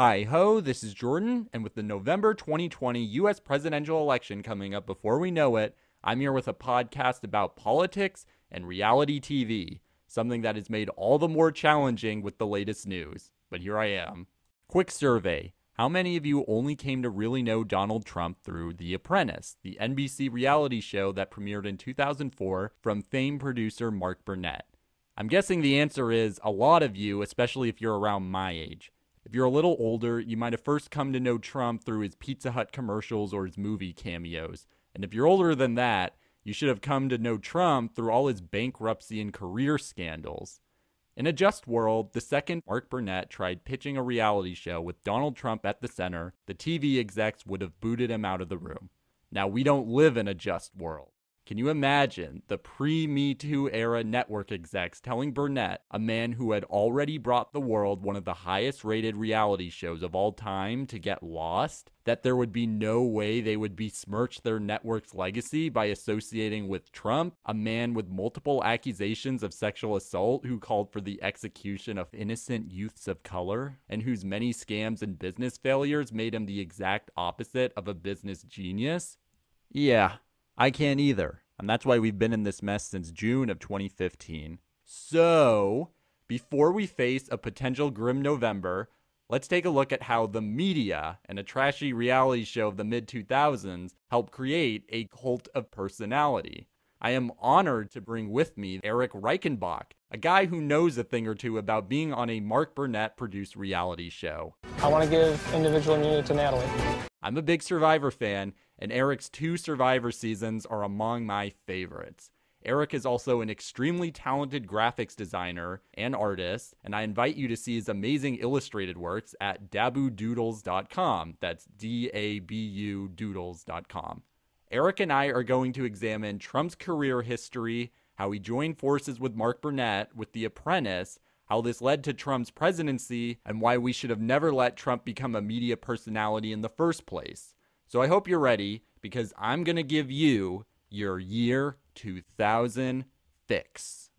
Hi ho, this is Jordan, and with the November 2020 US presidential election coming up before we know it, I'm here with a podcast about politics and reality TV, something that is made all the more challenging with the latest news. But here I am. Quick survey How many of you only came to really know Donald Trump through The Apprentice, the NBC reality show that premiered in 2004 from famed producer Mark Burnett? I'm guessing the answer is a lot of you, especially if you're around my age. If you're a little older, you might have first come to know Trump through his Pizza Hut commercials or his movie cameos. And if you're older than that, you should have come to know Trump through all his bankruptcy and career scandals. In a just world, the second Mark Burnett tried pitching a reality show with Donald Trump at the center, the TV execs would have booted him out of the room. Now, we don't live in a just world. Can you imagine the pre Me Too era network execs telling Burnett, a man who had already brought the world one of the highest rated reality shows of all time, to get lost? That there would be no way they would besmirch their network's legacy by associating with Trump, a man with multiple accusations of sexual assault who called for the execution of innocent youths of color, and whose many scams and business failures made him the exact opposite of a business genius? Yeah, I can't either. And that's why we've been in this mess since June of 2015. So, before we face a potential grim November, let's take a look at how the media and a trashy reality show of the mid 2000s helped create a cult of personality. I am honored to bring with me Eric Reichenbach, a guy who knows a thing or two about being on a Mark Burnett produced reality show. I want to give individual immunity to Natalie. I'm a big Survivor fan, and Eric's two Survivor seasons are among my favorites. Eric is also an extremely talented graphics designer and artist, and I invite you to see his amazing illustrated works at dabudoodles.com. That's D A B U doodles.com. Eric and I are going to examine Trump's career history, how he joined forces with Mark Burnett with The Apprentice, how this led to Trump's presidency, and why we should have never let Trump become a media personality in the first place. So I hope you're ready because I'm going to give you your year 2000 fix.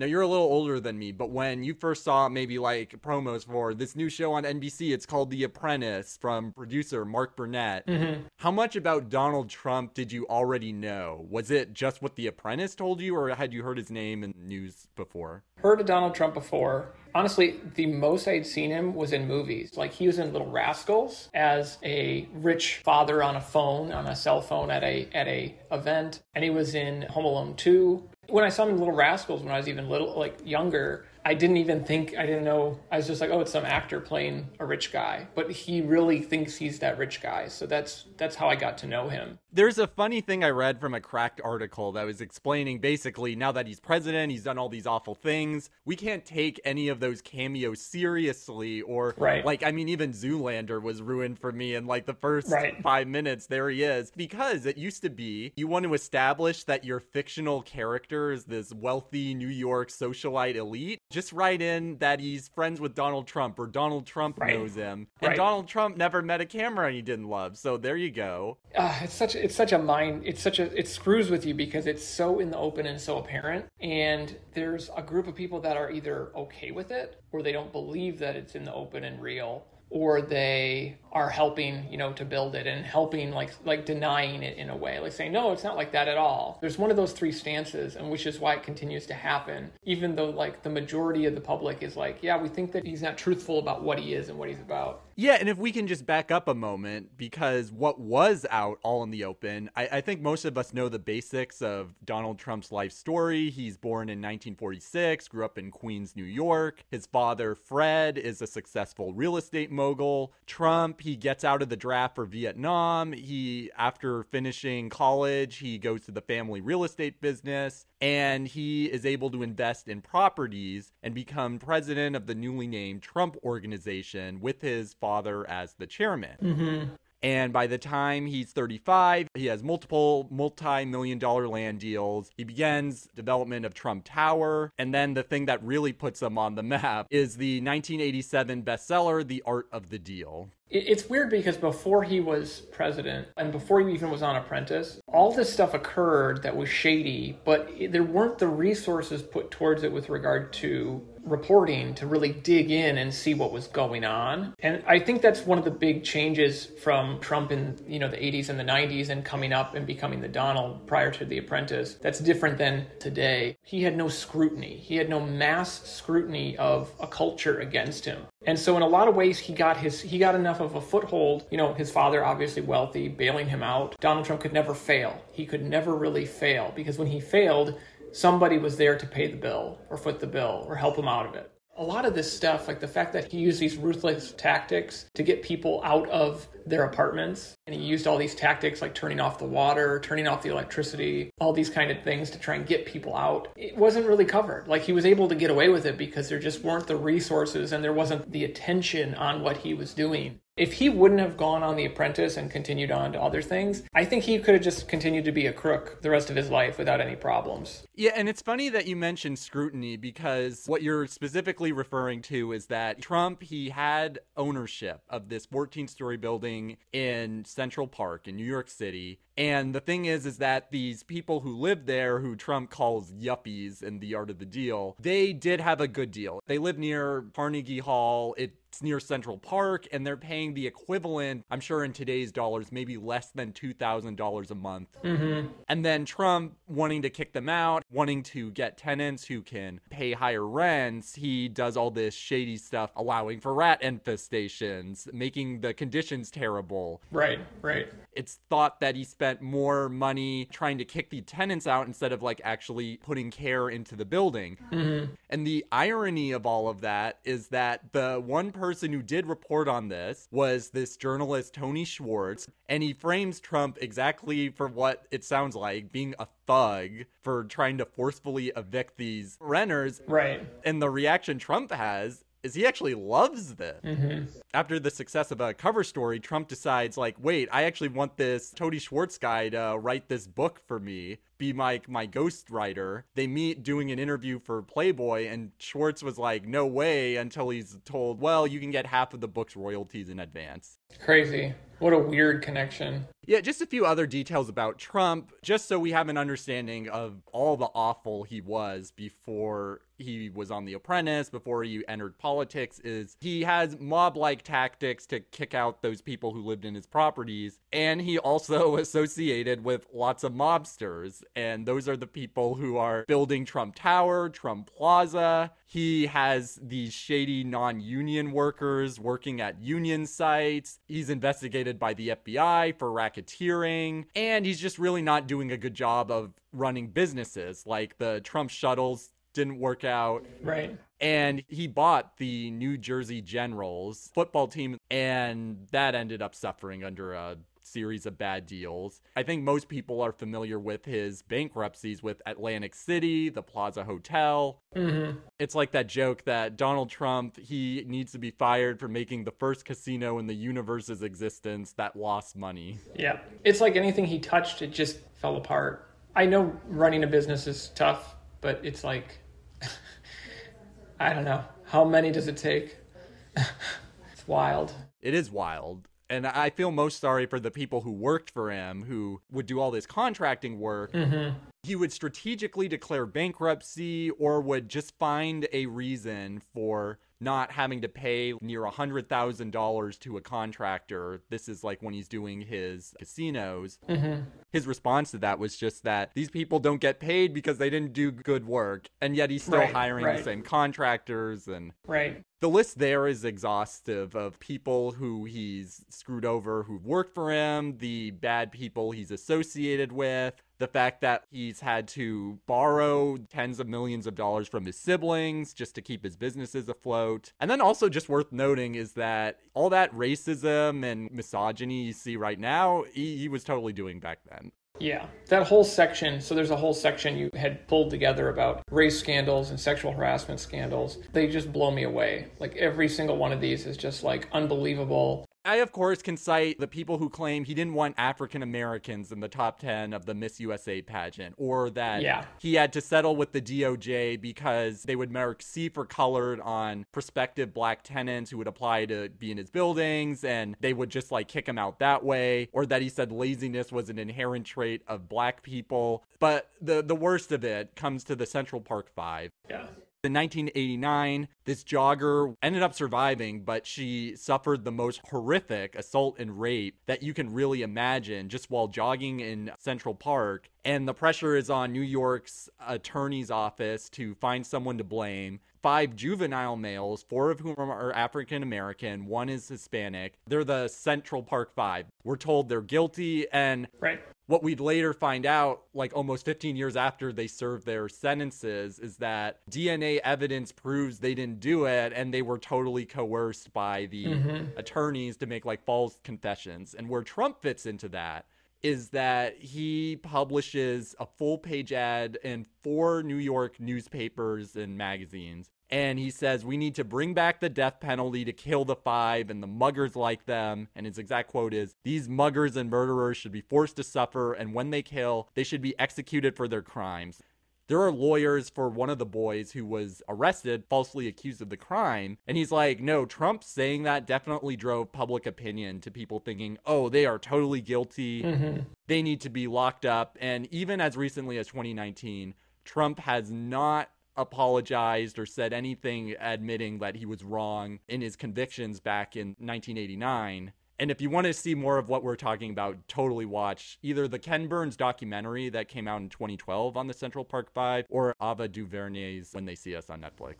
Now you're a little older than me, but when you first saw maybe like promos for this new show on NBC, it's called The Apprentice from producer Mark Burnett. Mm-hmm. How much about Donald Trump did you already know? Was it just what The Apprentice told you, or had you heard his name in news before? Heard of Donald Trump before. Honestly, the most I'd seen him was in movies. Like he was in Little Rascals as a rich father on a phone, on a cell phone at a at a event, and he was in Home Alone 2 when I saw him Little Rascals when I was even little, like younger, I didn't even think, I didn't know. I was just like, oh, it's some actor playing a rich guy. But he really thinks he's that rich guy. So that's that's how I got to know him. There's a funny thing I read from a cracked article that was explaining basically now that he's president, he's done all these awful things. We can't take any of those cameos seriously or right. like I mean even Zoolander was ruined for me in like the first right. 5 minutes. There he is because it used to be you want to establish that your fictional character is this wealthy New York socialite elite just write in that he's friends with Donald Trump or Donald Trump right. knows him. And right. Donald Trump never met a camera he didn't love. So there you go. Uh, it's such it's such a mind it's such a it screws with you because it's so in the open and so apparent. And there's a group of people that are either okay with it or they don't believe that it's in the open and real or they are helping you know to build it and helping like like denying it in a way like saying no it's not like that at all. There's one of those three stances and which is why it continues to happen even though like the majority of the public is like yeah we think that he's not truthful about what he is and what he's about yeah and if we can just back up a moment because what was out all in the open I, I think most of us know the basics of donald trump's life story. He's born in 1946 grew up in queens new york. His father fred is a successful real estate mogul. Trump he gets out of the draft for Vietnam. He, after finishing college, he goes to the family real estate business and he is able to invest in properties and become president of the newly named Trump Organization with his father as the chairman. Mm-hmm. And by the time he's 35, he has multiple multi million dollar land deals. He begins development of Trump Tower. And then the thing that really puts him on the map is the 1987 bestseller, The Art of the Deal. It's weird because before he was president and before he even was on Apprentice, all this stuff occurred that was shady, but there weren't the resources put towards it with regard to reporting to really dig in and see what was going on. And I think that's one of the big changes from Trump in, you know, the 80s and the 90s and coming up and becoming the Donald prior to The Apprentice. That's different than today. He had no scrutiny. He had no mass scrutiny of a culture against him. And so in a lot of ways he got his he got enough of a foothold, you know, his father obviously wealthy, bailing him out. Donald Trump could never fail. He could never really fail because when he failed, somebody was there to pay the bill or foot the bill or help him out of it. A lot of this stuff, like the fact that he used these ruthless tactics to get people out of their apartments, and he used all these tactics like turning off the water, turning off the electricity, all these kind of things to try and get people out, it wasn't really covered. Like he was able to get away with it because there just weren't the resources and there wasn't the attention on what he was doing if he wouldn't have gone on The Apprentice and continued on to other things, I think he could have just continued to be a crook the rest of his life without any problems. Yeah, and it's funny that you mentioned scrutiny because what you're specifically referring to is that Trump, he had ownership of this 14 story building in Central Park in New York City. And the thing is, is that these people who live there, who Trump calls yuppies in the art of the deal, they did have a good deal. They live near Carnegie Hall. It it's near Central Park, and they're paying the equivalent, I'm sure in today's dollars, maybe less than $2,000 a month. Mm-hmm. And then Trump wanting to kick them out, wanting to get tenants who can pay higher rents, he does all this shady stuff, allowing for rat infestations, making the conditions terrible. Right, right. It's thought that he spent more money trying to kick the tenants out instead of like actually putting care into the building. Mm-hmm. And the irony of all of that is that the one person who did report on this was this journalist, Tony Schwartz, and he frames Trump exactly for what it sounds like being a thug for trying to forcefully evict these renters. Right. And the reaction Trump has is he actually loves this. Mm-hmm. After the success of a cover story, Trump decides like, wait, I actually want this Tony Schwartz guy to write this book for me, be my my ghost writer. They meet doing an interview for Playboy, and Schwartz was like, no way, until he's told, well, you can get half of the book's royalties in advance. Crazy. What a weird connection. Yeah, just a few other details about Trump, just so we have an understanding of all the awful he was before he was on The Apprentice, before he entered politics, is he has mob like tactics to kick out those people who lived in his properties. And he also associated with lots of mobsters. And those are the people who are building Trump Tower, Trump Plaza. He has these shady non union workers working at union sites. He's investigated by the FBI for racketeering. And he's just really not doing a good job of running businesses like the Trump shuttles didn't work out. Right. And he bought the New Jersey Generals football team, and that ended up suffering under a series of bad deals. I think most people are familiar with his bankruptcies with Atlantic City, the Plaza Hotel. Mm-hmm. It's like that joke that Donald Trump, he needs to be fired for making the first casino in the universe's existence that lost money. Yeah. It's like anything he touched, it just fell apart. I know running a business is tough, but it's like, I don't know. How many does it take? it's wild. It is wild. And I feel most sorry for the people who worked for him, who would do all this contracting work. Mm-hmm. He would strategically declare bankruptcy or would just find a reason for not having to pay near a $100,000 to a contractor. This is like when he's doing his casinos. Mm-hmm. His response to that was just that these people don't get paid because they didn't do good work. And yet he's still Right, hiring right. the same contractors and Right. the list there is exhaustive of people who he's screwed over who've worked for him, the bad people he's associated with, the fact that he's had to borrow tens of millions of dollars from his siblings just to keep his businesses afloat. And then also just worth noting is that all that racism and misogyny you see right now, he, he was totally doing back then. Yeah, that whole section. So there's a whole section you had pulled together about race scandals and sexual harassment scandals. They just blow me away. Like every single one of these is just like unbelievable. I, of course, can cite the people who claim he didn't want African Americans in the top 10 of the Miss USA pageant, or that yeah. he had to settle with the DOJ because they would mark C for colored on prospective black tenants who would apply to be in his buildings, and they would just like kick him out that way, or that he said laziness was an inherent trait of black people. But the, the worst of it comes to the Central Park Five. Yeah. In 1989, this jogger ended up surviving, but she suffered the most horrific assault and rape that you can really imagine just while jogging in Central Park. And the pressure is on New York's attorney's office to find someone to blame five juvenile males, four of whom are African American, one is Hispanic. They're the Central Park Five. We're told they're guilty, and right. what we'd later find out, like almost 15 years after they served their sentences, is that DNA evidence proves they didn't do it, and they were totally coerced by the mm-hmm. attorneys to make like false confessions. And where Trump fits into that is that he publishes a full page ad in four New York newspapers and magazines. And he says, We need to bring back the death penalty to kill the five and the muggers like them. And his exact quote is These muggers and murderers should be forced to suffer, and when they kill, they should be executed for their crimes there are lawyers for one of the boys who was arrested, falsely accused of the crime. And he's like, no, Trump saying that definitely drove public opinion to people thinking, oh, they are totally guilty. Mm-hmm. They need to be locked up. And even as recently as 2019, Trump has not apologized or said anything admitting that he was wrong in his convictions back in 1989. And if you want to see more of what we're talking about, totally watch either the Ken Burns documentary that came out in 2012 on the Central Park Five or Ava DuVernay's When They See Us on Netflix.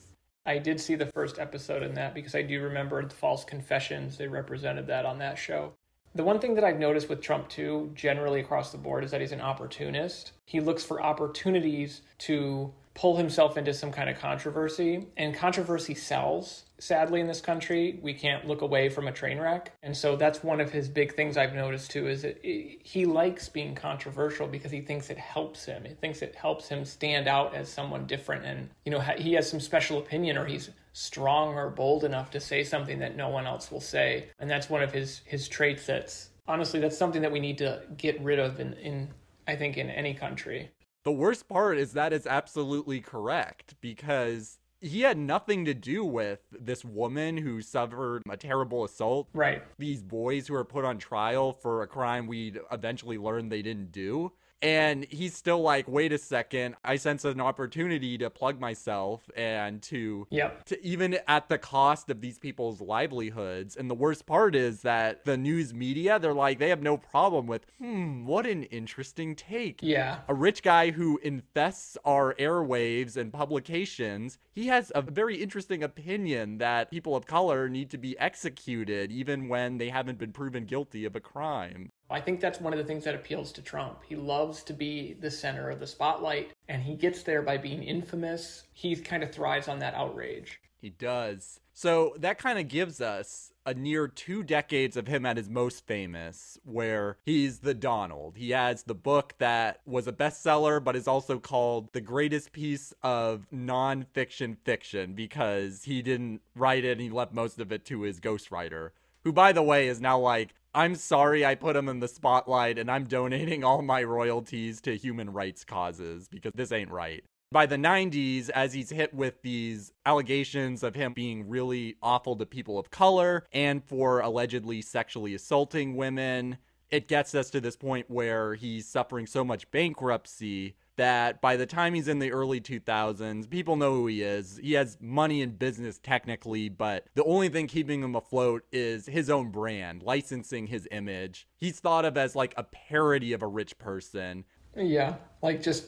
I did see the first episode in that because I do remember the false confessions. They represented that on that show. The one thing that I've noticed with Trump, too, generally across the board, is that he's an opportunist. He looks for opportunities to pull himself into some kind of controversy, and controversy sells. Sadly, in this country, we can't look away from a train wreck. And so that's one of his big things I've noticed too is that he likes being controversial because he thinks it helps him. He thinks it helps him stand out as someone different. And, you know, he has some special opinion or he's strong or bold enough to say something that no one else will say. And that's one of his, his traits that's honestly, that's something that we need to get rid of in, in I think, in any country. The worst part is that it's absolutely correct because he had nothing to do with this woman who suffered a terrible assault. Right. These boys who are put on trial for a crime we'd eventually learn they didn't do. And he's still like, wait a second, I sense an opportunity to plug myself and to, yep. to even at the cost of these people's livelihoods. And the worst part is that the news media, they're like, they have no problem with, hmm, what an interesting take. Yeah. A rich guy who infests our airwaves and publications, he has a very interesting opinion that people of color need to be executed even when they haven't been proven guilty of a crime. I think that's one of the things that appeals to Trump. He loves to be the center of the spotlight, and he gets there by being infamous. He kind of thrives on that outrage. He does. So that kind of gives us a near two decades of him at his most famous, where he's the Donald. He has the book that was a bestseller, but is also called the greatest piece of nonfiction fiction because he didn't write it and he left most of it to his ghostwriter who by the way is now like I'm sorry I put him in the spotlight and I'm donating all my royalties to human rights causes because this ain't right. By the 90s, as he's hit with these allegations of him being really awful to people of color and for allegedly sexually assaulting women, it gets us to this point where he's suffering so much bankruptcy that by the time he's in the early 2000s, people know who he is. He has money in business technically, but the only thing keeping him afloat is his own brand, licensing his image. He's thought of as like a parody of a rich person. Yeah, like just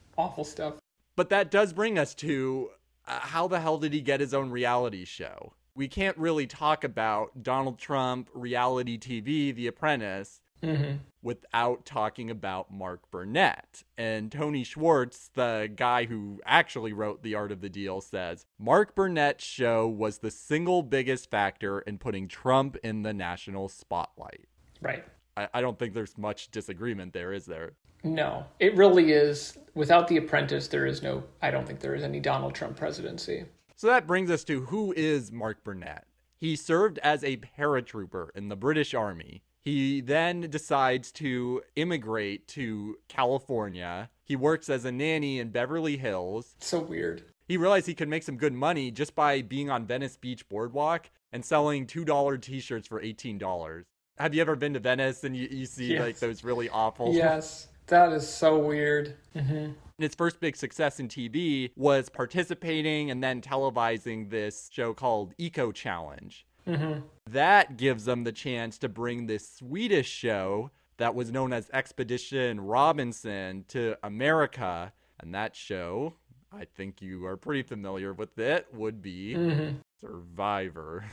awful stuff. But that does bring us to uh, how the hell did he get his own reality show? We can't really talk about Donald Trump, reality TV, The Apprentice, mm-hmm. without talking about Mark Burnett. And Tony Schwartz, the guy who actually wrote The Art of the Deal, says Mark Burnett's show was the single biggest factor in putting Trump in the national spotlight. Right. I, I don't think there's much disagreement there, is there? No, it really is. Without The Apprentice, there is no, I don't think there is any Donald Trump presidency. So that brings us to who is Mark Burnett? He served as a paratrooper in the British Army. He then decides to immigrate to California. He works as a nanny in Beverly Hills. So weird. He realized he could make some good money just by being on Venice Beach Boardwalk and selling $2 t shirts for $18. Have you ever been to Venice and you, you see Yes. like those really awful Yes, that is so weird. Mm-hmm. Hmm His first big success in TV was participating and then televising this show called Eco Challenge. hmm That gives them the chance to bring this Swedish show that was known as Expedition Robinson to America. And that show, I think you are pretty familiar with it, would be hmm Survivor.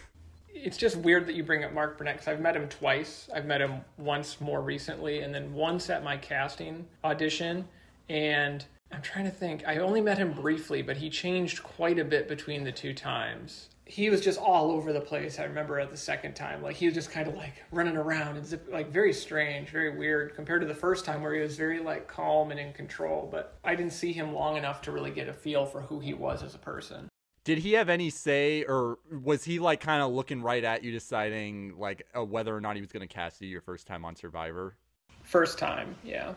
It's just weird that you bring up Mark Burnett because I've met him twice. I've met him once more recently, and then once at my casting audition. And I'm trying to think. I only met him briefly, but he changed quite a bit between the two times. He was just all over the place. I remember at the second time, like he was just kind of like running around and zip, like very strange, very weird compared to the first time where he was very like calm and in control. But I didn't see him long enough to really get a feel for who he was as a person. Did he have any say, or was he like kind of looking right at you, deciding like uh, whether or not he was going to cast you your first time on Survivor? First time, yeah,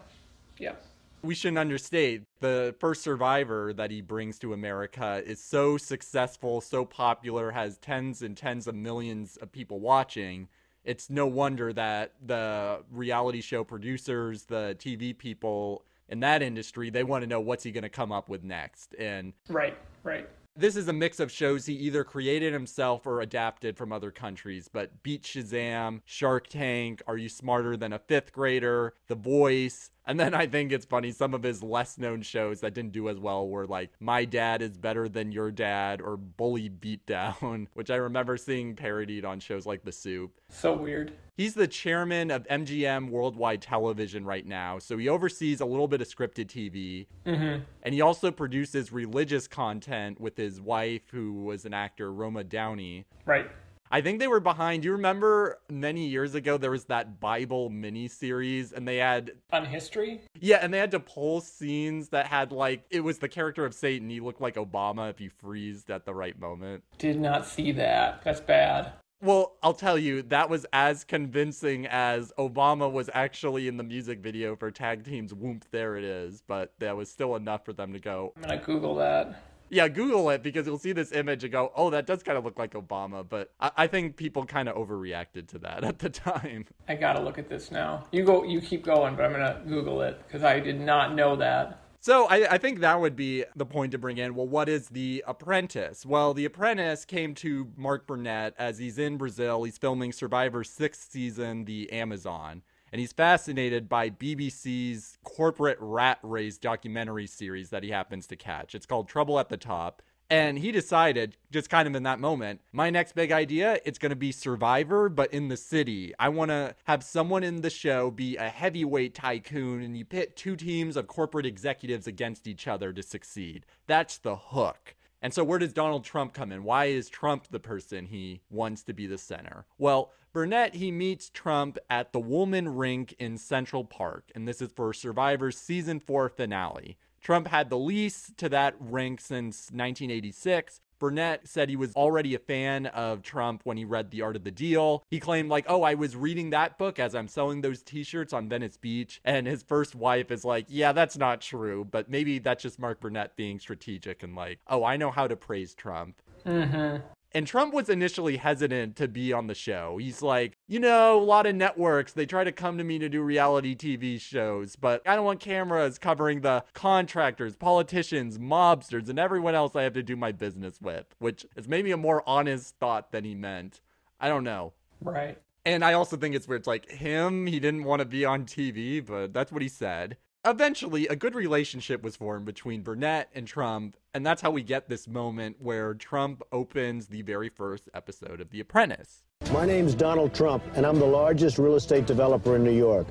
yeah. We shouldn't understate the first survivor that he brings to america is so successful so popular has tens and tens of millions of people watching it's no wonder that the reality show producers the tv people in that industry they want to know what's he going to come up with next and Right, right. this is a mix of shows he either created himself or adapted from other countries, but Beat Shazam, Shark Tank, Are You Smarter Than a Fifth Grader, The Voice. And then I think it's funny, some of his less known shows that didn't do as well were like My Dad is Better Than Your Dad or Bully Beatdown, which I remember seeing parodied on shows like The Soup. So weird. He's the chairman of MGM Worldwide Television right now, so he oversees a little bit of scripted TV. Mm-hmm. And he also produces religious content with his wife, who was an actor, Roma Downey. Right. I think they were behind. You remember many years ago there was that Bible miniseries, and they had On history? yeah, and they had to pull scenes that had like it was the character of Satan. He looked like Obama if you freezed at the right moment. Did not see that. That's bad. Well, I'll tell you, that was as convincing as Obama was actually in the music video for Tag Team's Whoomp, There It Is, but that was still enough for them to go, I'm gonna Google that. Yeah, Google it because you'll see this image and go, oh, that does kind of look like Obama. But I, I think people kind of overreacted to that at the time. I gotta look at this now. You go. You keep going, but I'm gonna Google it because I did not know that. So I, I think that would be the point to bring in. Well, what is The Apprentice? Well, The Apprentice came to Mark Burnett as he's in Brazil. He's filming Survivor's sixth season, The Amazon. And he's fascinated by BBC's corporate rat race documentary series that he happens to catch. It's called Trouble at the Top. And he decided, just kind of in that moment, my next big idea, it's going to be Survivor, but in the city. I want to have someone in the show be a heavyweight tycoon, and you pit two teams of corporate executives against each other to succeed. That's the hook. And so, where does Donald Trump come in? Why is Trump the person he wants to be the center? Well, Burnett, he meets Trump at the Wollman Rink in Central Park, and this is for Survivor's season four finale. Trump had the lease to that rink since 1986. Burnett said he was already a fan of Trump when he read The Art of the Deal. He claimed, like, oh, I was reading that book as I'm selling those t shirts on Venice Beach. And his first wife is like, yeah, that's not true. But maybe that's just Mark Burnett being strategic and like, oh, I know how to praise Trump. Mm-hmm. And Trump was initially hesitant to be on the show. He's like, you know, a lot of networks, they try to come to me to do reality TV shows, but I don't want cameras covering the contractors, politicians, mobsters, and everyone else I have to do my business with, which is maybe a more honest thought than he meant. I don't know. Right. And I also think it's weird. It's like him, he didn't want to be on TV, but that's what he said. Eventually, a good relationship was formed between Burnett and Trump, and that's how we get this moment where Trump opens the very first episode of The Apprentice. My name's Donald Trump, and I'm the largest real estate developer in New York.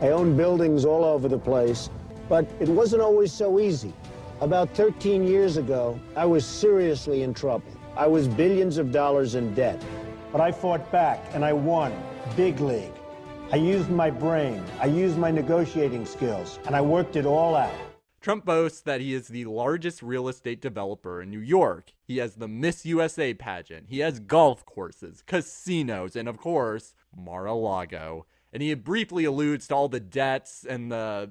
I own buildings all over the place, but it wasn't always so easy. About 13 years ago, I was seriously in trouble. I was billions of dollars in debt. But I fought back, and I won. Big league. I used my brain, I used my negotiating skills, and I worked it all out. Trump boasts that he is the largest real estate developer in New York. He has the Miss USA pageant. He has golf courses, casinos, and of course, Mar-a-Lago. And he briefly alludes to all the debts and the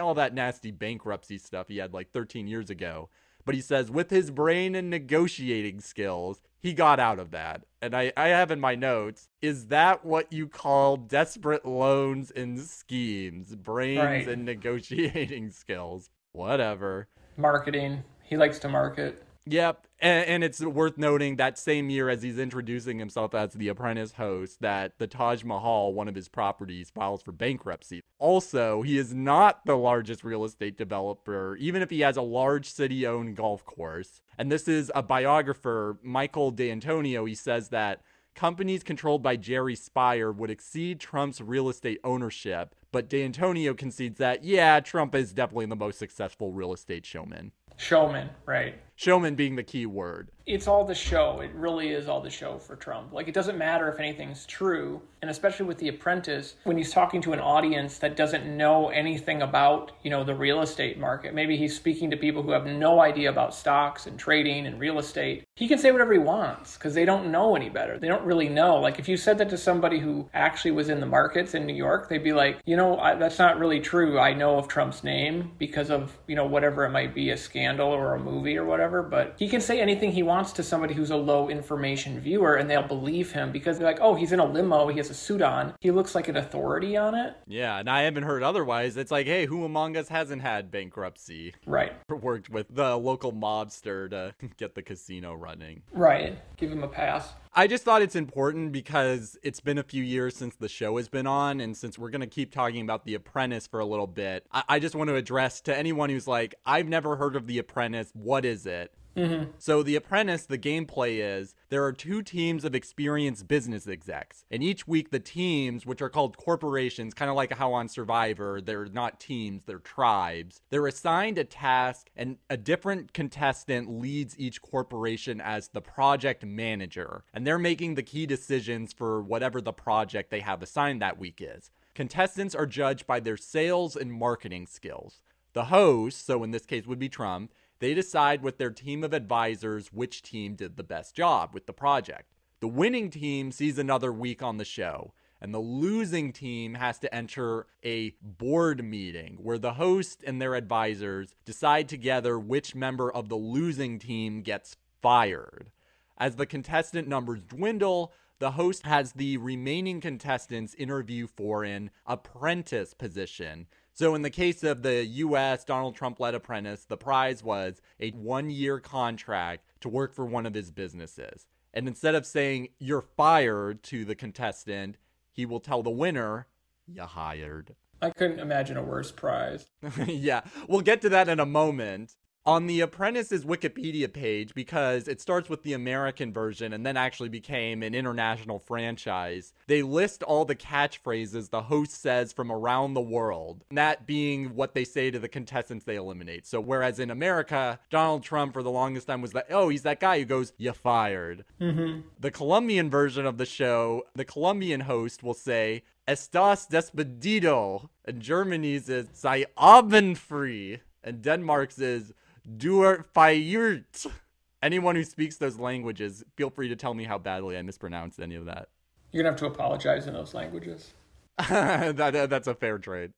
all that nasty bankruptcy stuff he had like 13 years ago. But he says with his brain and negotiating skills, he got out of that. And I, I have in my notes, is that what you call desperate loans and schemes? Brains Right. and negotiating skills. Whatever. Marketing. He likes to market. Yep. And, and it's worth noting that same year as he's introducing himself as the apprentice host, that the Taj Mahal, one of his properties, files for bankruptcy. Also, he is not the largest real estate developer, even if he has a large city owned golf course. And this is a biographer, Michael D'Antonio. He says that companies controlled by Jerry Speyer would exceed Trump's real estate ownership, but D'Antonio concedes that, yeah, Trump is definitely the most successful real estate showman. Showman, right? Showman being the key word. It's all the show. It really is all the show for Trump. Like, it doesn't matter if anything's true. And especially with The Apprentice, when he's talking to an audience that doesn't know anything about, you know, the real estate market, maybe he's speaking to people who have no idea about stocks and trading and real estate. He can say whatever he wants because they don't know any better. They don't really know. Like, if you said that to somebody who actually was in the markets in New York, they'd be like, you know, I, that's not really true. I know of Trump's name because of, you know, whatever it might be a scandal or a movie or whatever. But he can say anything he wants to somebody who's a low information viewer and they'll believe him because they're like, oh, he's in a limo, he has a suit on, he looks like an authority on it. Yeah, and I haven't heard otherwise. It's like, hey, who among us hasn't had bankruptcy? Right. Worked with the local mobster to get the casino running. Right. Give him a pass. I just thought it's important because it's been a few years since the show has been on, and since we're going to keep talking about The Apprentice for a little bit, I-, I just want to address to anyone who's like, I've never heard of The Apprentice. What is it? Mm-hmm. So, The Apprentice, the gameplay is there are two teams of experienced business execs. And each week, the teams, which are called corporations, kind of like how on Survivor, they're not teams, they're tribes, they're assigned a task, and a different contestant leads each corporation as the project manager. And they're making the key decisions for whatever the project they have assigned that week is. Contestants are judged by their sales and marketing skills. The host, so in this case would be Trump, they decide with their team of advisors which team did the best job with the project. The winning team sees another week on the show, and the losing team has to enter a board meeting where the host and their advisors decide together which member of the losing team gets fired. As the contestant numbers dwindle, the host has the remaining contestants interview for an apprentice position. So, in the case of the US Donald Trump led apprentice, the prize was a one year contract to work for one of his businesses. And instead of saying, you're fired to the contestant, he will tell the winner, you hired. I couldn't imagine a worse prize. yeah, we'll get to that in a moment. On the Apprentice's Wikipedia page, because it starts with the American version and then actually became an international franchise, they list all the catchphrases the host says from around the world, that being what they say to the contestants they eliminate. So, whereas in America, Donald Trump for the longest time was like, oh, he's that guy who goes, you fired. Mm-hmm. The Colombian version of the show, the Colombian host will say, Estás despedido. And Germany's is Sei free. And Denmark's is Du er. Anyone who speaks those languages, feel free to tell me how badly I mispronounced any of that. You're going to have to apologize in those languages. that, that- that's a fair trade.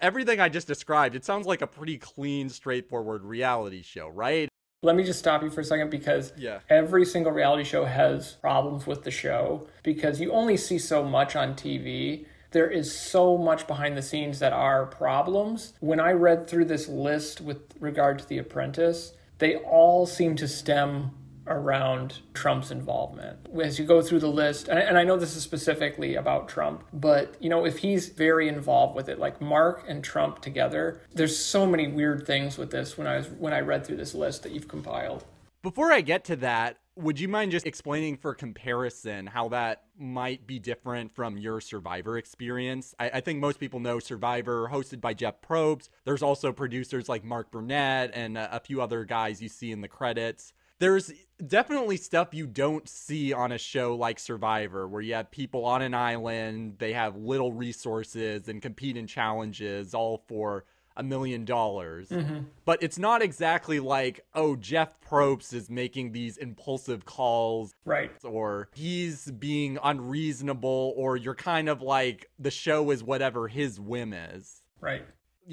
Everything I just described, it sounds like a pretty clean, straightforward reality show, right? Let me just stop you for a second because Yeah. every single reality show has problems with the show because you only see so much on TV. There is so much behind the scenes that are problems. When I read through this list with regard to The Apprentice, they all seem to stem around Trump's involvement. As you go through the list, and I, know this is specifically about Trump, but you know, if he's very involved with it, like Mark and Trump together, there's so many weird things with this when I was when I read through this list that you've compiled. Before I get to that, would you mind just explaining for comparison how that might be different from your Survivor experience? I, I think most people know Survivor, hosted by Jeff Probst. There's also producers like Mark Burnett and a, a few other guys you see in the credits. There's definitely stuff you don't see on a show like Survivor, where you have people on an island, they have little resources and compete in challenges, all for a million dollars. Mm-hmm. But it's not exactly like, oh, Jeff Probst is making these impulsive calls Right. or he's being unreasonable or you're kind of like the show is whatever his whim is. Right.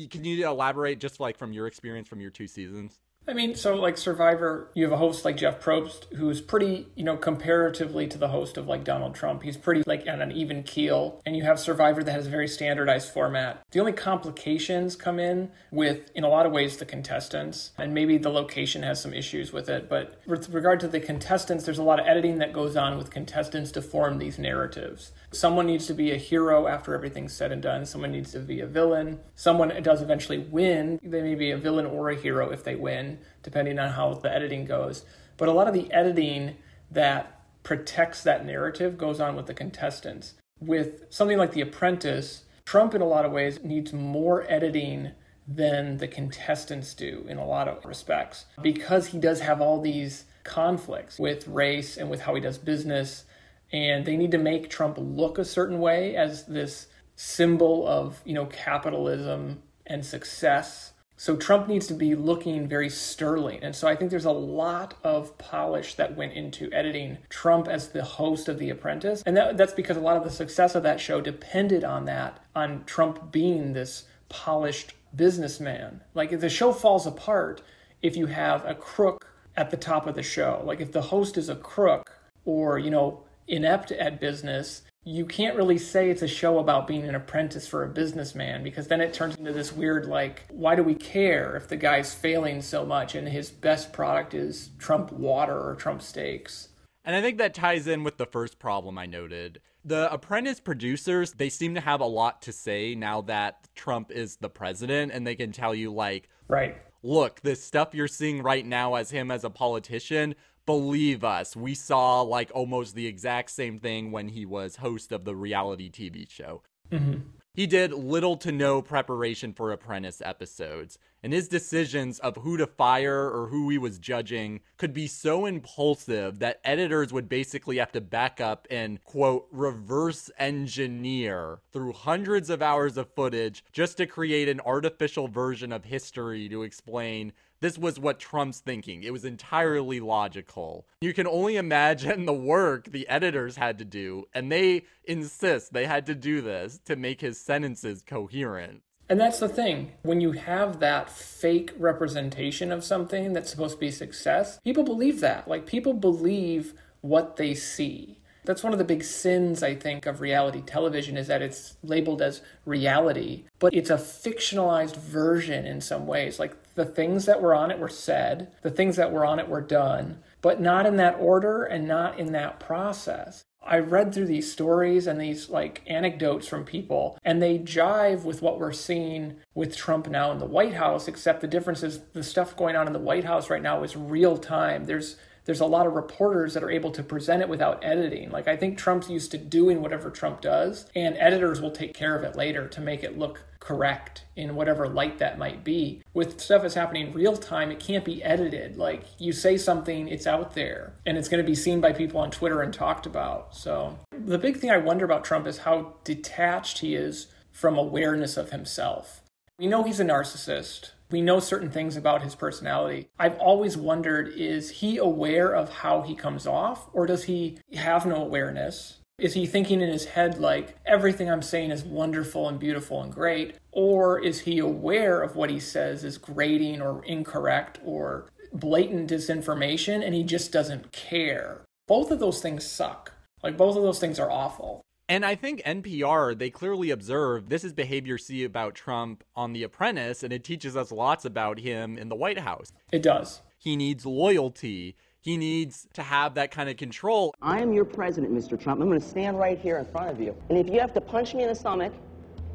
Can you elaborate just like from your experience from your two seasons? I mean, so like Survivor, you have a host like Jeff Probst who's pretty, you know, comparatively to the host of like Donald Trump, he's pretty like on an even keel. And you have Survivor that has a very standardized format. The only complications come in with, in a lot of ways, the contestants, and maybe the location has some issues with it. But with regard to the contestants, there's a lot of editing that goes on with contestants to form these narratives. Someone needs to be a hero after everything's said and done. Someone needs to be a villain. Someone does eventually win. They may be a villain or a hero if they win, depending on how the editing goes. But a lot of the editing that protects that narrative goes on with the contestants. With something like The Apprentice, Trump, in a lot of ways, needs more editing than the contestants do in a lot of respects because he does have all these conflicts with race and with how he does business and they need to make Trump look a certain way as this symbol of, you know, capitalism and success. So Trump needs to be looking very sterling. And so I think there's a lot of polish that went into editing Trump as the host of The Apprentice. And that, that's because a lot of the success of that show depended on that, on Trump being this polished businessman. Like if the show falls apart if you have a crook at the top of the show. Like if the host is a crook or, you know, inept at business, you can't really say it's a show about being an apprentice for a businessman because then it turns into this weird like why do we care if the guy's failing so much and his best product is Trump water or Trump steaks. And I think that ties in with the first problem I noted. The apprentice producers, they seem to have a lot to say now that Trump is the president and they can tell you like, Right. look, this stuff you're seeing right now as him as a politician, believe us, we saw like almost the exact same thing when he was host of the reality TV show. Mm-hmm. He did little to no preparation for Apprentice episodes, and his decisions of who to fire or who he was judging could be so impulsive that editors would basically have to back up and, quote, reverse engineer through hundreds of hours of footage just to create an artificial version of history to explain this was what Trump's thinking. It was entirely logical. You can only imagine the work the editors had to do, and they insist they had to do this to make his sentences coherent. And that's the thing. When you have that fake representation of something that's supposed to be success, people believe that. Like, people believe what they see. That's one of the big sins, I think, of reality television is that it's labeled as reality, but it's a fictionalized version in some ways. Like, the things that were on it were said, the things that were on it were done, but not in that order and not in that process. I read through these stories and these like anecdotes from people, and they jive with what we're seeing with Trump now in the White House, except the difference is the stuff going on in the White House right now is real time. There's there's a lot of reporters that are able to present it without editing. Like I think Trump's used to doing whatever Trump does, and editors will take care of it later to make it look correct in whatever light that might be. With stuff that's happening real time, it can't be edited. Like you say something, it's out there, and it's going to be seen by people on Twitter and talked about. So the big thing I wonder about Trump is how detached he is from awareness of himself. We know he's a narcissist. We know certain things about his personality. I've always wondered is he aware of how he comes off, or does he have no awareness? Is he thinking in his head like everything I'm saying is wonderful and beautiful and great? Or is he aware of what he says is grating or incorrect or blatant disinformation and he just doesn't care? Both of those things suck. Like both of those things are awful. And I think NPR, they clearly observe this is behavior see about Trump on The Apprentice, and it teaches us lots about him in the White House. It does. He needs loyalty. He needs to have that kind of control. I am your president, Mr. Trump. I'm going to stand right here in front of you. And if you have to punch me in the stomach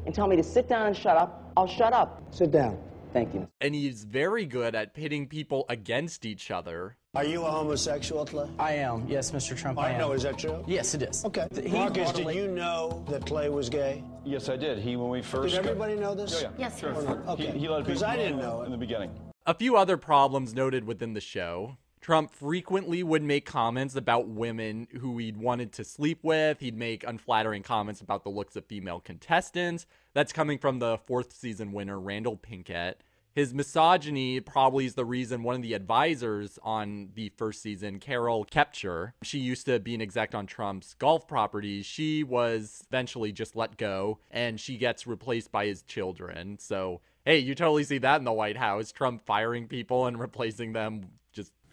and tell me to sit down and shut up, I'll shut up. Sit down. Thank you. And he's very good at pitting people against each other. Are you a homosexual, Clay? I am, yes, Mr. Trump. I, I am. know. Is that true? Yes, it is. Okay. He Marcus, did you know that Clay was gay? Yes, I did. He when we first. Did got- everybody know this? Yeah, yeah. Yes, Sure. yes. Okay. He, he let Because I didn't know in the beginning. A few other problems noted within the show. Trump frequently would make comments about women who he'd wanted to sleep with. He'd make unflattering comments about the looks of female contestants. That's coming from the fourth season winner, Randall Pinkett. His misogyny probably is the reason one of the advisors on the first season, Carol Kepcher, she used to be an exec on Trump's golf properties. She was eventually just let go and she gets replaced by his children. So, hey, you totally see that in the White House Trump firing people and replacing them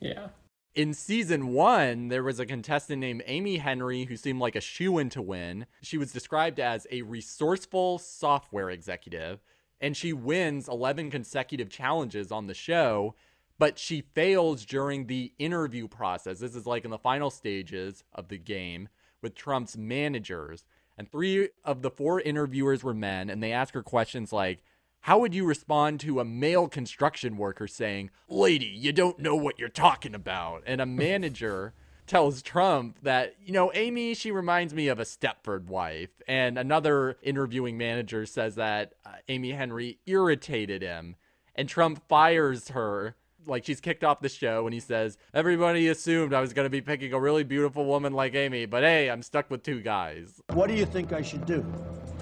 Yeah. in season one, there was a contestant named Amy Henry who seemed like a shoe in to win. She was described as a resourceful software executive, and she wins 11 consecutive challenges on the show, but she fails during the interview process. This is like in the final stages of the game with Trump's managers. And three of the four interviewers were men, and they ask her questions like, how would you respond to a male construction worker saying, Lady, you don't know what you're talking about? And a manager tells Trump that, you know, Amy, she reminds me of a Stepford wife. And another interviewing manager says that uh, Amy Henry irritated him. And Trump fires her. Like she's kicked off the show, and he says, Everybody assumed I was going to be picking a really beautiful woman like Amy, but hey, I'm stuck with two guys. What do you think I should do?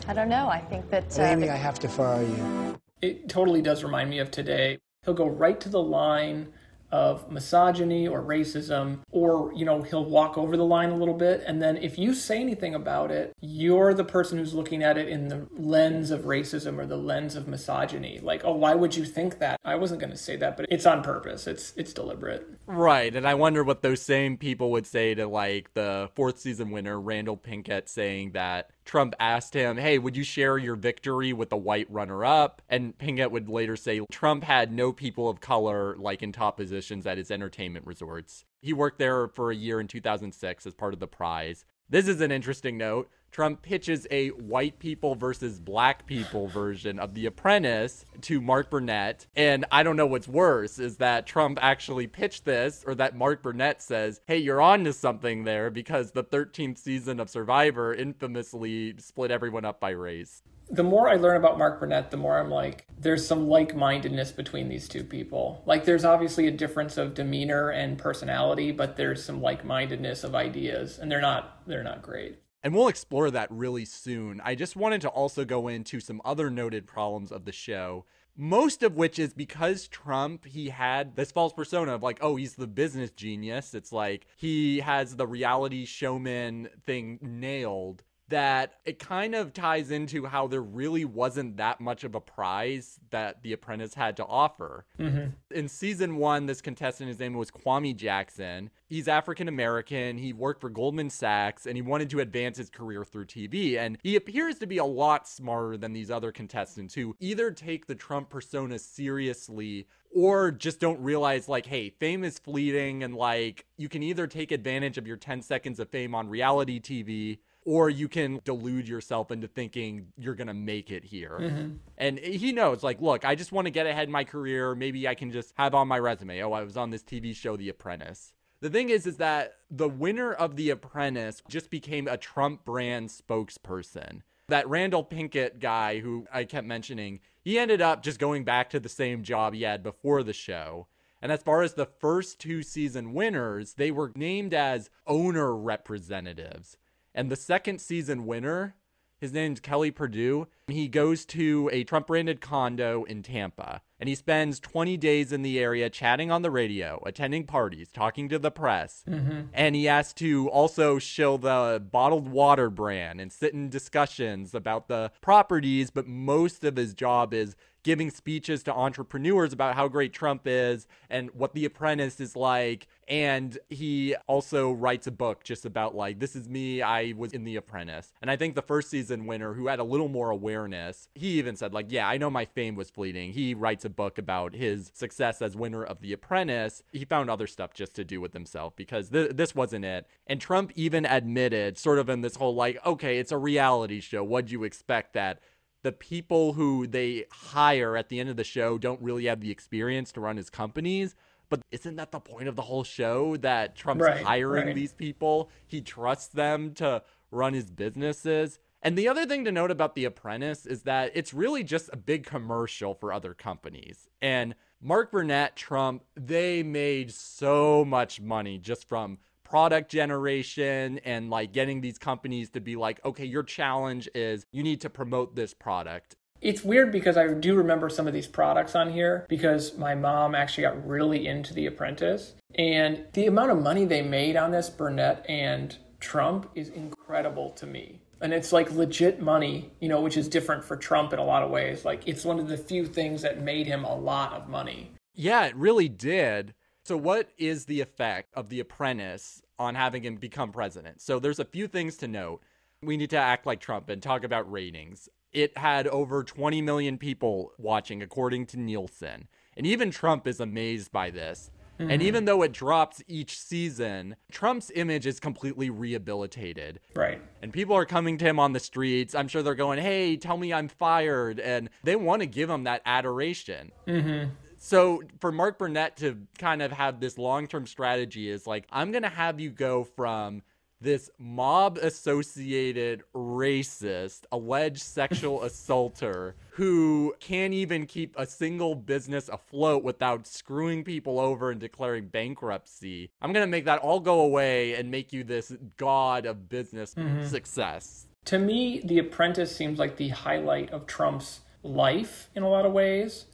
I don't know. I think that. Uh, Amy, I have to fire you. It totally does remind me of today. He'll go right to the line of misogyny or racism, or, you know, he'll walk over the line a little bit. And then if you say anything about it, you're the person who's looking at it in the lens of racism or the lens of misogyny. Like, oh, why would you think that? I wasn't going to say that, but it's on purpose. It's it's deliberate. Right, and I wonder what those same people would say to like the fourth season winner Randall Pinkett saying that Trump asked him, "Hey, would you share your victory with the white runner-up?" And Pinkett would later say Trump had no people of color like in top positions at his entertainment resorts. He worked there for a year in 2006 as part of the prize. This is an interesting note. Trump pitches a white people versus black people version of The Apprentice to Mark Burnett. And I don't know what's worse is that Trump actually pitched this, or that Mark Burnett says, hey, you're on to something there because the 13th season of Survivor infamously split everyone up by race. the more I learn about Mark Burnett, the more I'm like, there's some like mindedness between these two people. Like, there's obviously a difference of demeanor and personality, but there's some like mindedness of ideas, and they're not they're not great. And we'll explore that really soon. I just wanted to also go into some other noted problems of the show. Most of which is because Trump, he had this false persona of like, oh, he's the business genius. It's like he has the reality showman thing nailed that it kind of ties into how there really wasn't that much of a prize that The Apprentice had to offer. Mm-hmm. In season one, this contestant, his name was Kwame Jackson. He's African American. He worked for Goldman Sachs and he wanted to advance his career through TV. And he appears to be a lot smarter than these other contestants who either take the Trump persona seriously or just don't realize like hey fame is fleeting and like you can either take advantage of your 10 seconds of fame on reality tv or you can delude yourself into thinking you're gonna make it here. Mm-hmm. And he knows like look i just want to get ahead in my career. Maybe i can just have on my resume. Oh i was on this tv show the apprentice. The thing is is that the winner of the apprentice just became a trump brand spokesperson. That Randall Pinkett guy who I kept mentioning, he ended up just going back to the same job he had before the show. And as far as the first two season winners, they were named as owner representatives. And the second season winner, his name's Kelly Perdue. He goes to a Trump branded condo in Tampa and he spends 20 days in the area chatting on the radio, attending parties, talking to the press. Mm-hmm. And he has to also shill the bottled water brand and sit in discussions about the properties. But most of his job is giving speeches to entrepreneurs about how great Trump is and what The Apprentice is like. And he also writes a book just about like, this is me, I was in The Apprentice. And I think the first season winner, who had a little more awareness, he even said, like, yeah, I know my fame was fleeting. He writes a book about his success as winner of The Apprentice. He found other stuff just to do with himself because th- this wasn't it. And Trump even admitted, sort of in this whole like, okay, it's a reality show. What'd you expect that? The people who they hire at the end of the show don't really have the experience to run his companies. But isn't that the point of the whole show that Trump's Right, hiring right. these people? He trusts them to run his businesses. And the other thing to note about The Apprentice is that it's really just a big commercial for other companies. And Mark Burnett, Trump, they made so much money just from product generation and like getting these companies to be like, okay, your challenge is you need to promote this product. It's weird because I do remember some of these products on here because my mom actually got really into The Apprentice. And the amount of money they made on this, Burnett and Trump, is incredible to me. And it's like legit money, you know, which is different for Trump in a lot of ways. Like it's one of the few things that made him a lot of money. Yeah, it really did. So, what is the effect of The Apprentice on having him become president? So, there's a few things to note. We need to act like Trump and talk about ratings. It had over 20 million people watching, according to Nielsen. And even Trump is amazed by this. Mm-hmm. And even though it drops each season, Trump's image is completely rehabilitated. Right. And people are coming to him on the streets. I'm sure they're going, hey, tell me I'm fired. And they want to give him that adoration. Mm-hmm. So for Mark Burnett to kind of have this long term strategy is like, I'm going to have you go from this mob associated racist, alleged sexual assaulter who can't even keep a single business afloat without screwing people over and declaring bankruptcy. I'm going to make that all go away and make you this god of business mm-hmm. success. To me, The Apprentice seems like the highlight of Trump's life in a lot of ways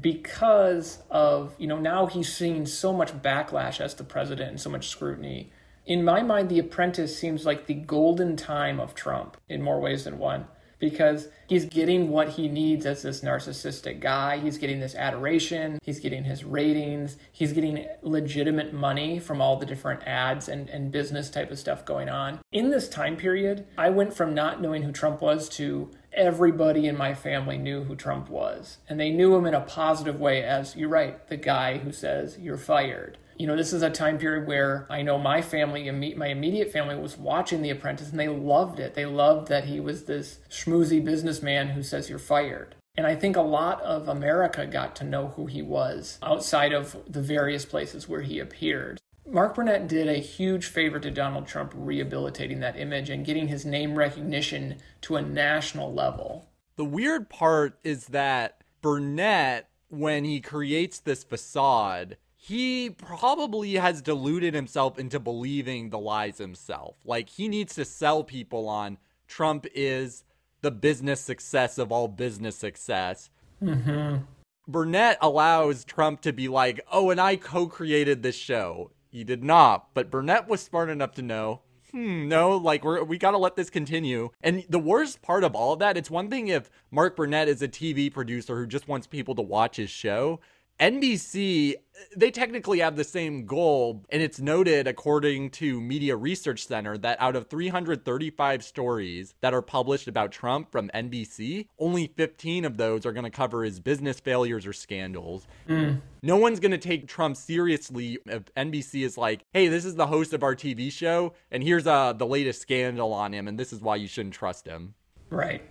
because of, you know, now he's seeing so much backlash as the president and so much scrutiny. In my mind, The Apprentice seems like the golden time of Trump in more ways than one because he's getting what he needs as this narcissistic guy. He's getting this adoration, he's getting his ratings, he's getting legitimate money from all the different ads and, and business type of stuff going on. In this time period, I went from not knowing who Trump was to everybody in my family knew who Trump was. And they knew him in a positive way as, you're right, the guy who says you're fired. You know, this is a time period where I know my family, my immediate family, was watching The Apprentice and they loved it. They loved that he was this schmoozy businessman who says you're fired. And I think a lot of America got to know who he was outside of the various places where he appeared. Mark Burnett did a huge favor to Donald Trump rehabilitating that image and getting his name recognition to a national level. The weird part is that Burnett, when he creates this facade, he probably has deluded himself into believing the lies himself. Like he needs to sell people on Trump is the business success of all business success. Mm-hmm. Burnett allows Trump to be like, oh, and I co created this show. He did not. But Burnett was smart enough to know, hmm, no, like we're, we got to let this continue. And the worst part of all of that, it's one thing if Mark Burnett is a TV producer who just wants people to watch his show. NBC, they technically have the same goal, and it's noted, according to Media Research Center, that out of 335 stories that are published about Trump from NBC, only 15 of those are going to cover his business failures or scandals. Mm. No one's going to take Trump seriously if NBC is like, hey, this is the host of our TV show, and here's uh, the latest scandal on him, and this is why you shouldn't trust him. Right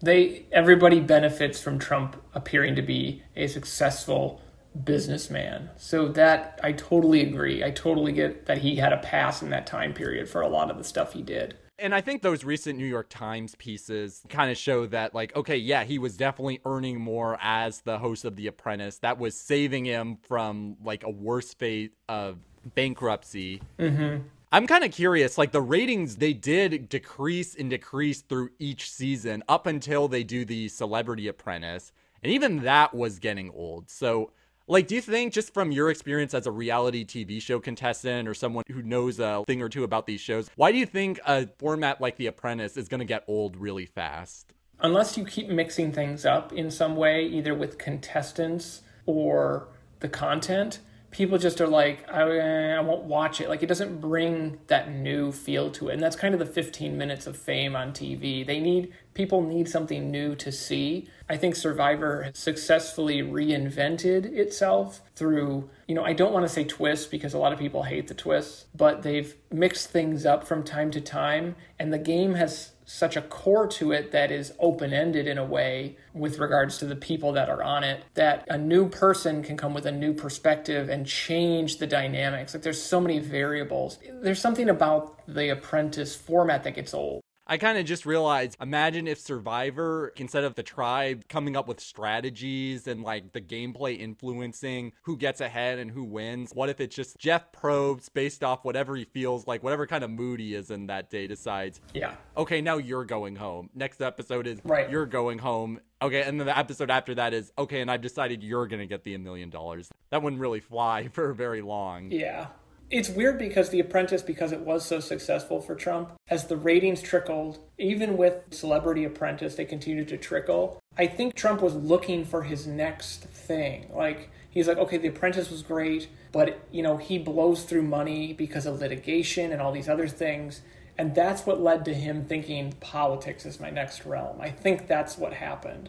they everybody benefits from Trump appearing to be a successful businessman. So that I totally agree. I totally get that he had a pass in that time period for a lot of the stuff he did. And I think those recent New York Times pieces kind of show that, like, okay, yeah, he was definitely earning more as the host of The Apprentice. That was saving him from like a worse fate of bankruptcy. Mm-hmm. I'm kind of curious. Like the ratings, they did decrease and decrease through each season up until they do the Celebrity Apprentice, and even that was getting old. So, like, do you think just from your experience as a reality TV show contestant or someone who knows a thing or two about these shows, why do you think a format like The Apprentice is going to get old really fast? Unless you keep mixing things up in some way, either with contestants or the content people just are like, I, I won't watch it. Like it doesn't bring that new feel to it. And that's kind of the 15 minutes of fame on TV. They need, people need something new to see. I think Survivor has successfully reinvented itself through, you know, I don't want to say twists because a lot of people hate the twists, but they've mixed things up from time to time. And the game has such a core to it that is open ended in a way with regards to the people that are on it that a new person can come with a new perspective and change the dynamics. Like there's so many variables. There's something about the apprentice format that gets old. I kind of just realized imagine if Survivor, instead of the tribe coming up with strategies and like the gameplay influencing who gets ahead and who wins, what if it's just Jeff Probst based off whatever he feels like, whatever kind of mood he is in that day decides, Yeah. okay, now you're going home. Next episode is Right. you're going home. Okay, and then the episode after that is okay, and I've decided you're gonna get the a million dollars. That wouldn't really fly for very long. Yeah. It's weird because The Apprentice, because it was so successful for Trump, as the ratings trickled, even with Celebrity Apprentice, they continued to trickle. I think Trump was looking for his next thing. Like, he's like, okay, The Apprentice was great, but, you know, he blows through money because of litigation and all these other things. And that's what led to him thinking politics is my next realm. I think that's what happened.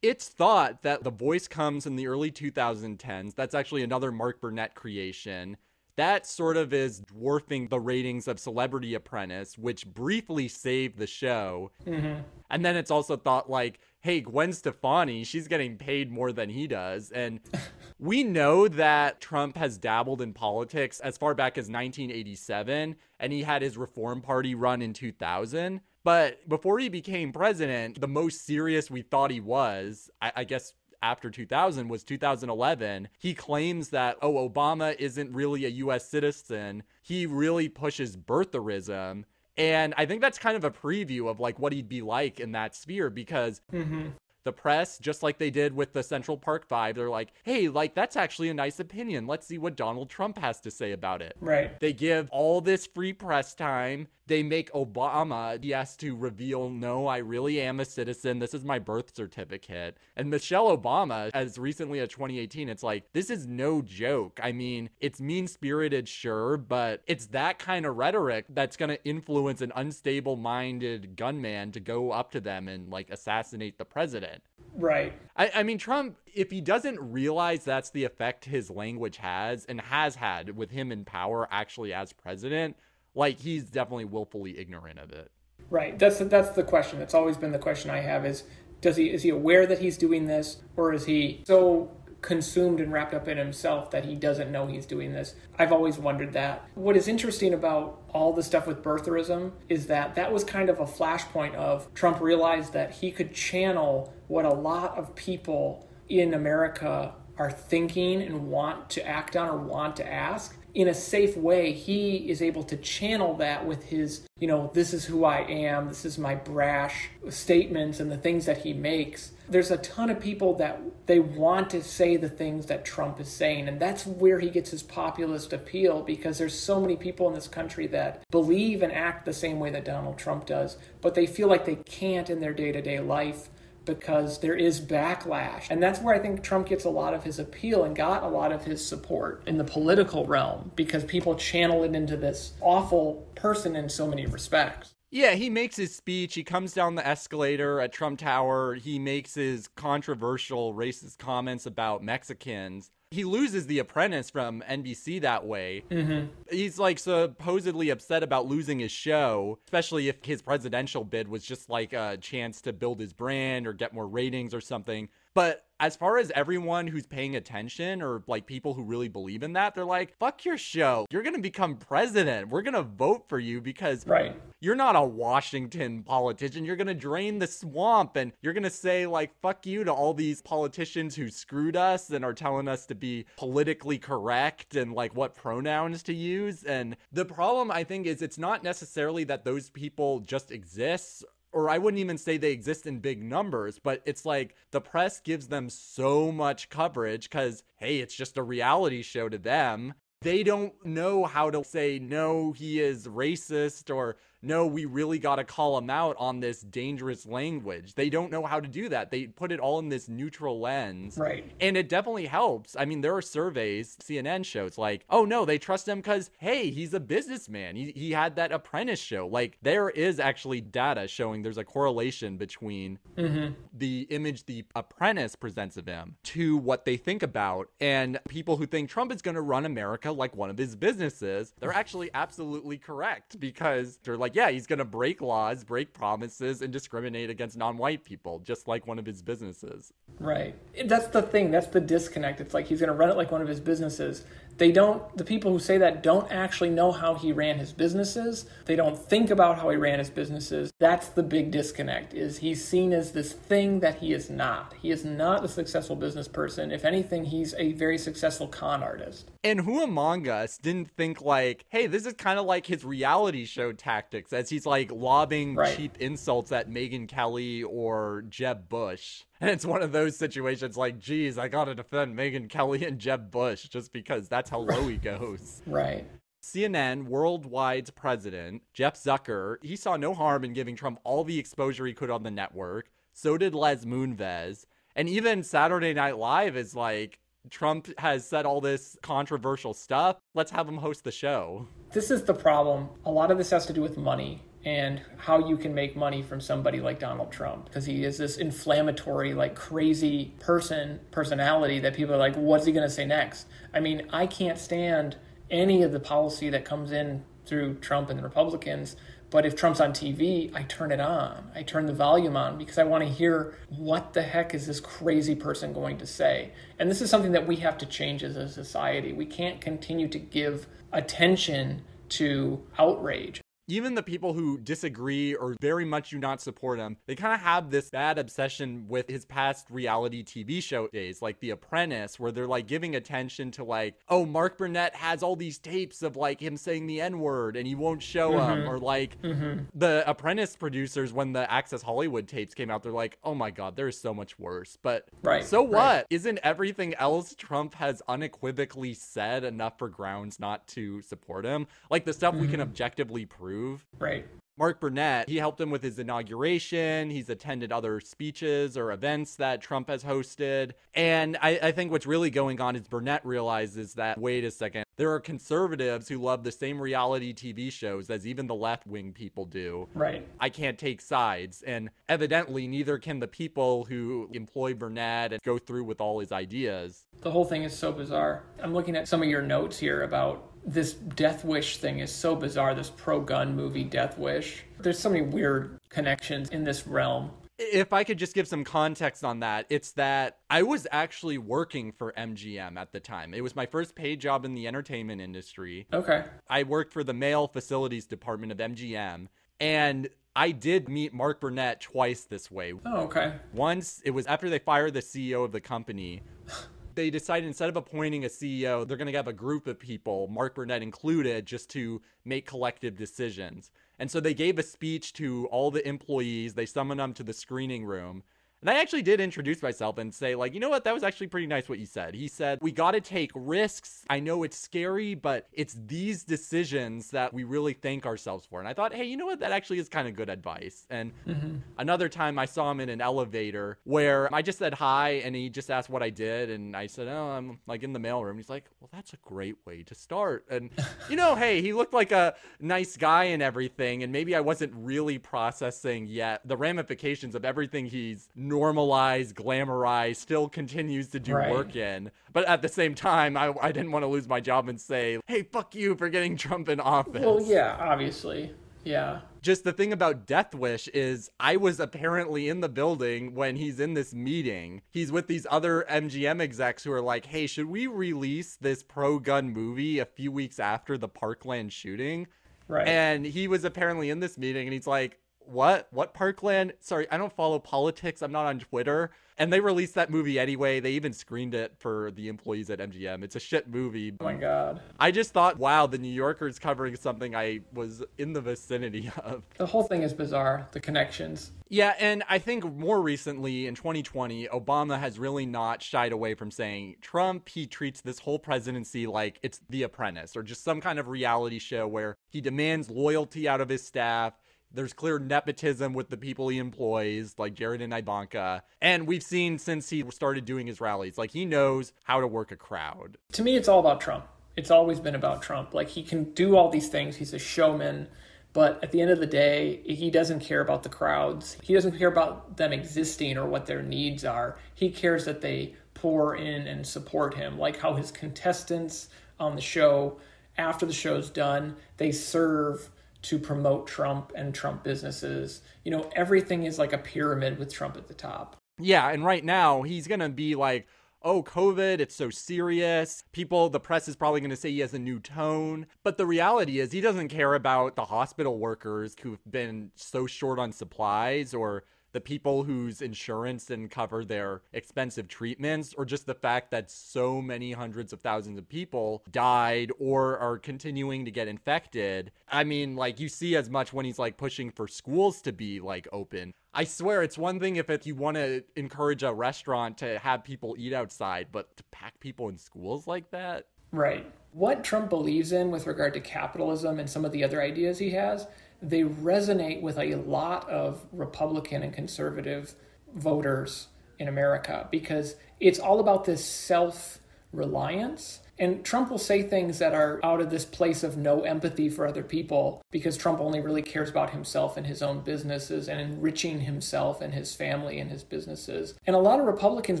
It's thought that The Voice comes in the early 2010s. That's actually another Mark Burnett creation. That sort of is dwarfing the ratings of Celebrity Apprentice, which briefly saved the show. Mm-hmm. And then it's also thought like, hey, Gwen Stefani, she's getting paid more than he does. And we know that Trump has dabbled in politics as far back as 1987, and he had his Reform Party run in 2000. But before he became president, the most serious we thought he was, I, I guess after 2000 was 2011. He claims that, oh, Obama isn't really a US citizen. He really pushes birtherism. And I think that's kind of a preview of like what he'd be like in that sphere because mm-hmm. The press, just like they did with the Central Park Five, they're like, hey, like that's actually a nice opinion. Let's see what Donald Trump has to say about it. Right. They give all this free press time. They make Obama, he has to reveal, no, I really am a citizen. This is my birth certificate. And Michelle Obama, as recently as 2018, it's like, this is no joke. I mean, it's mean spirited, sure, but it's that kind of rhetoric that's going to influence an unstable minded gunman to go up to them and like assassinate the president. Right. I, I mean, Trump, if he doesn't realize that's the effect his language has and has had with him in power actually as president, like he's definitely willfully ignorant of it. Right. That's that's the question. That's always been the question I have is does he is he aware that he's doing this or is he so consumed and wrapped up in himself that he doesn't know he's doing this? I've always wondered that. What is interesting about all the stuff with birtherism is that that was kind of a flashpoint of Trump realized that he could channel what a lot of people in America are thinking and want to act on or want to ask in a safe way, he is able to channel that with his, you know, this is who I am, this is my brash statements and the things that he makes. There's a ton of people that they want to say the things that Trump is saying, and that's where he gets his populist appeal because there's so many people in this country that believe and act the same way that Donald Trump does, but they feel like they can't in their day to day life because there is backlash. And that's where I think Trump gets a lot of his appeal and got a lot of his support in the political realm because people channel it into this awful person in so many respects. Yeah, he makes his speech. He comes down the escalator at Trump Tower. He makes his controversial racist comments about Mexicans. He loses The Apprentice from NBC that way. Mm-hmm. He's like supposedly upset about losing his show, especially if his presidential bid was just like a chance to build his brand or get more ratings or something. But as far as everyone who's paying attention or like people who really believe in that, they're like, fuck your show. You're going to become president. We're going to vote for you because Right. you're not a Washington politician. You're going to drain the swamp and you're going to say, like, fuck you to all these politicians who screwed us and are telling us to be politically correct and like what pronouns to use. And the problem, I think, is it's not necessarily that those people just exist or I wouldn't even say they exist in big numbers, but it's like the press gives them so much coverage because, hey, it's just a reality show to them. They don't know how to say, no, he is racist, or no, we really got to call him out on this dangerous language. They don't know how to do that. They put it all in this neutral lens. Right. And it definitely helps. I mean, there are surveys, CNN shows like, oh no, they trust him because, hey, he's a businessman. He, he had that apprentice show. Like, there is actually data showing there's a correlation between mm-hmm. the image the apprentice presents of him to what they think about. And people who think Trump is going to run America like one of his businesses, they're actually absolutely correct because they're like, like, yeah, he's going to break laws, break promises, and discriminate against non white people, just like one of his businesses. Right. That's the thing. That's the disconnect. It's like he's going to run it like one of his businesses. They don't, the people who say that don't actually know how he ran his businesses. They don't think about how he ran his businesses. That's the big disconnect is he's seen as this thing that he is not. He is not a successful business person. If anything, he's a very successful con artist. And who among us didn't think like, hey, this is kind of like his reality show tactics as he's like lobbing Right. cheap insults at Megyn Kelly or Jeb Bush. And it's one of those situations like, geez, I gotta defend Megyn Kelly and Jeb Bush just because that's how low he goes. Right. CNN Worldwide's president, Jeff Zucker, he saw no harm in giving Trump all the exposure he could on the network. So did Les Moonves. And even Saturday Night Live is like, Trump has said all this controversial stuff. Let's have him host the show. This is the problem. A lot of this has to do with money and how you can make money from somebody like Donald Trump because he is this inflammatory, like crazy person, personality that people are like, what's he going to say next? I mean, I can't stand any of the policy that comes in through Trump and the Republicans. But if Trump's on TV, I turn it on. I turn the volume on because I want to hear what the heck is this crazy person going to say. And this is something that we have to change as a society. We can't continue to give attention to outrage. Even the people who disagree or very much do not support him, they kind of have this bad obsession with his past reality TV show days, like The Apprentice, where they're like giving attention to like, oh, Mark Burnett has all these tapes of like him saying the N word and he won't show mm-hmm. them, or like mm-hmm. the Apprentice producers when the Access Hollywood tapes came out, they're like, oh my god, there's so much worse. But Right, so what? right. Isn't everything else Trump has unequivocally said enough for grounds not to support him? Like the stuff we can mm-hmm. objectively prove. Right. Mark Burnett, he helped him with his inauguration. He's attended other speeches or events that Trump has hosted. And I, I think what's really going on is Burnett realizes that, wait a second, there are conservatives who love the same reality TV shows as even the left wing people do. Right. I can't take sides. And evidently, neither can the people who employ Burnett and go through with all his ideas. The whole thing is so bizarre. I'm looking at some of your notes here about this Death Wish thing is so bizarre. This pro gun movie, Death Wish. There's so many weird connections in this realm. If I could just give some context on that, it's that I was actually working for MGM at the time. It was my first paid job in the entertainment industry. Okay. I worked for the mail facilities department of MGM, and I did meet Mark Burnett twice this way. Oh, okay. Once it was after they fired the CEO of the company. They decided instead of appointing a CEO, they're going to have a group of people, Mark Burnett included, just to make collective decisions. And so they gave a speech to all the employees. They summoned them to the screening room. And I actually did introduce myself and say, like, you know what? That was actually pretty nice what you said. He said, We got to take risks. I know it's scary, but it's these decisions that we really thank ourselves for. And I thought, hey, you know what? That actually is kind of good advice. And mm-hmm. another time I saw him in an elevator where I just said hi and he just asked what I did. And I said, Oh, I'm like in the mailroom. He's like, Well, that's a great way to start. And, you know, hey, he looked like a nice guy and everything. And maybe I wasn't really processing yet the ramifications of everything he's normalized, glamorized, still continues to do Right. work in. But at the same time, I, I didn't want to lose my job and say, Hey, fuck you for getting Trump in office. Well, yeah, obviously. Yeah. Just the thing about Death Wish is I was apparently in the building when he's in this meeting. He's with these other MGM execs who are like, hey, should we release this pro gun movie a few weeks after the Parkland shooting? Right. And he was apparently in this meeting and he's like, what? What Parkland? Sorry, I don't follow politics. I'm not on Twitter. And they released that movie anyway. They even screened it for the employees at MGM. It's a shit movie. oh my God. I just thought, wow, the New Yorker's covering something I was in the vicinity of. The whole thing is bizarre. The connections. Yeah, and I think more recently in 2020, Obama has really not shied away from saying Trump, he treats this whole presidency like it's The Apprentice or just some kind of reality show where he demands loyalty out of his staff. There's clear nepotism with the people he employs, like Jared and Ivanka. And we've seen since he started doing his rallies, like he knows how to work a crowd. To me, it's all about Trump. It's always been about Trump. Like, he can do all these things. He's a showman. But at the end of the day, he doesn't care about the crowds. He doesn't care about them existing or what their needs are. He cares that they pour in and support him, like how his contestants on the show, after the show's done, they serve to promote Trump and Trump businesses. You know, everything is like a pyramid with Trump at the top. Yeah, and right now he's going to be like, oh, COVID, it's so serious. People, the press is probably going to say he has a new tone. But the reality is, he doesn't care about the hospital workers who've been so short on supplies or the people whose insurance didn't cover their expensive treatments, or just the fact that so many hundreds of thousands of people died or are continuing to get infected. I mean, like, you see as much when he's like pushing for schools to be like open. I swear it's one thing if it, you want to encourage a restaurant to have people eat outside, but to pack people in schools like that? Right. What Trump believes in with regard to capitalism and some of the other ideas he has they resonate with a lot of Republican and conservative voters in America because it's all about this self reliance. And Trump will say things that are out of this place of no empathy for other people because Trump only really cares about himself and his own businesses and enriching himself and his family and his businesses. And a lot of Republicans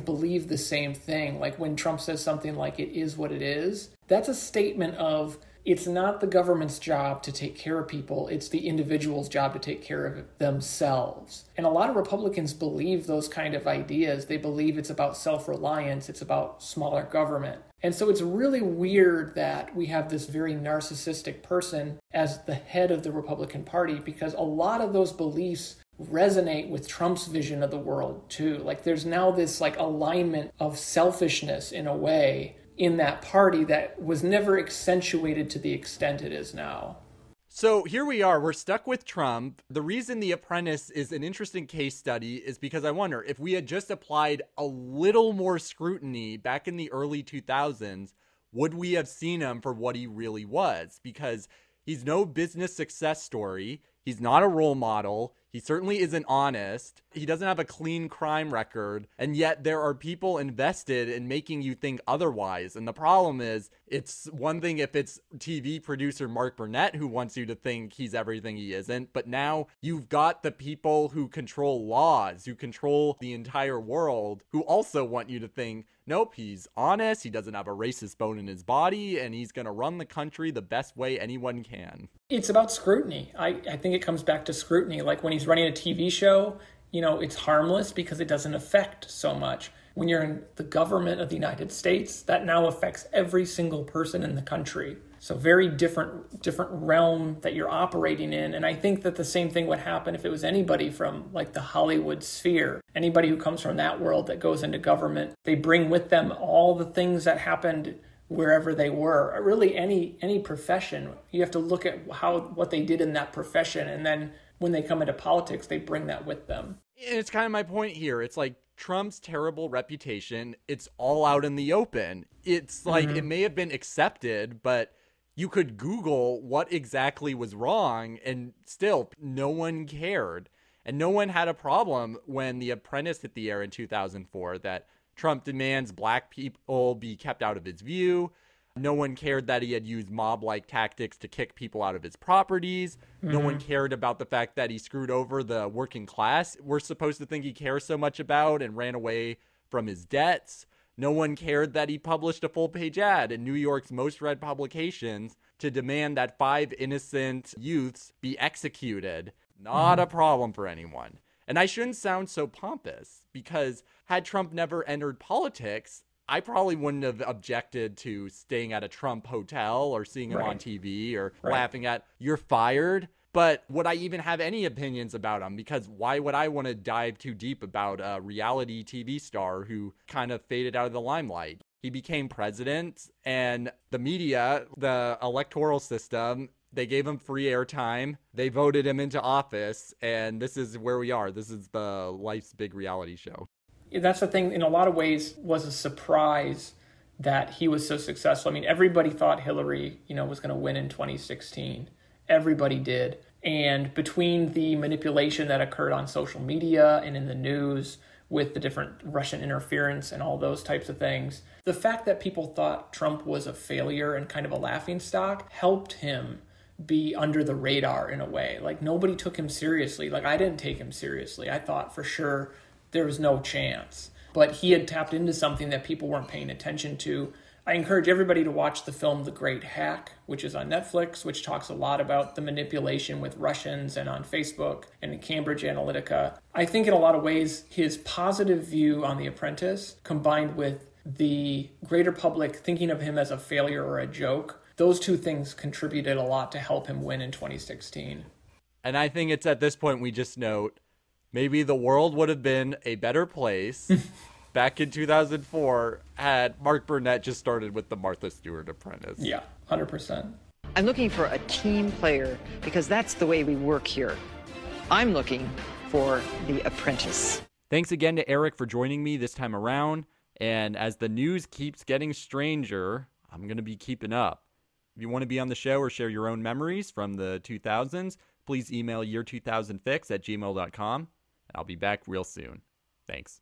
believe the same thing. Like when Trump says something like, it is what it is, that's a statement of, it's not the government's job to take care of people, it's the individual's job to take care of themselves. And a lot of Republicans believe those kind of ideas. They believe it's about self reliance, it's about smaller government. And so it's really weird that we have this very narcissistic person as the head of the Republican Party because a lot of those beliefs resonate with Trump's vision of the world too. Like there's now this like alignment of selfishness in a way in that party that was never accentuated to the extent it is now. So here we are, we're stuck with Trump. The reason The Apprentice is an interesting case study is because I wonder if we had just applied a little more scrutiny back in the early 2000s, would we have seen him for what he really was? Because he's no business success story, he's not a role model, he certainly isn't honest. He doesn't have a clean crime record. And yet there are people invested in making you think otherwise. And the problem is, it's one thing if it's TV producer Mark Burnett who wants you to think he's everything he isn't. But now you've got the people who control laws, who control the entire world, who also want you to think, nope, he's honest, he doesn't have a racist bone in his body, and he's going to run the country the best way anyone can. It's about scrutiny. I, I think it comes back to scrutiny. Like when he's running a TV show, you know, it's harmless because it doesn't affect so much. When you're in the government of the United States, that now affects every single person in the country. So very different different realm that you're operating in. And I think that the same thing would happen if it was anybody from like the Hollywood sphere. Anybody who comes from that world that goes into government, they bring with them all the things that happened wherever they were. Really any any profession, you have to look at how what they did in that profession and then when they come into politics, they bring that with them. And it's kind of my point here. It's like Trump's terrible reputation, it's all out in the open. It's like mm-hmm. it may have been accepted, but you could Google what exactly was wrong, and still no one cared. And no one had a problem when The Apprentice hit the air in 2004 that Trump demands black people be kept out of his view. No one cared that he had used mob like tactics to kick people out of his properties. Mm-hmm. No one mm-hmm. cared about the fact that he screwed over the working class we're supposed to think he cares so much about and ran away from his debts. No one cared that he published a full page ad in New York's most read publications to demand that five innocent youths be executed. Not a problem for anyone. And I shouldn't sound so pompous because had Trump never entered politics, I probably wouldn't have objected to staying at a Trump hotel or seeing him right. on TV or right. laughing at, you're fired. But would I even have any opinions about him? Because why would I want to dive too deep about a reality TV star who kind of faded out of the limelight? He became president, and the media, the electoral system, they gave him free airtime. They voted him into office, and this is where we are. This is the life's big reality show. That's the thing. In a lot of ways, was a surprise that he was so successful. I mean, everybody thought Hillary, you know, was going to win in 2016 Everybody did. And between the manipulation that occurred on social media and in the news with the different Russian interference and all those types of things, the fact that people thought Trump was a failure and kind of a laughing stock helped him be under the radar in a way. Like nobody took him seriously. Like I didn't take him seriously. I thought for sure there was no chance. But he had tapped into something that people weren't paying attention to I encourage everybody to watch the film The Great Hack, which is on Netflix, which talks a lot about the manipulation with Russians and on Facebook and Cambridge Analytica. I think in a lot of ways, his positive view on The Apprentice combined with the greater public thinking of him as a failure or a joke, those two things contributed a lot to help him win in 2016. And I think it's at this point we just note maybe the world would have been a better place back in 2004 had Mark Burnett just started with the Martha Stewart Apprentice. Yeah, 100%. I'm looking for a team player because that's the way we work here. I'm looking for the apprentice. Thanks again to Eric for joining me this time around. And as the news keeps getting stranger, I'm going to be keeping up. If you want to be on the show or share your own memories from the 2000s, please email year2000fix at gmail.com. I'll be back real soon. Thanks.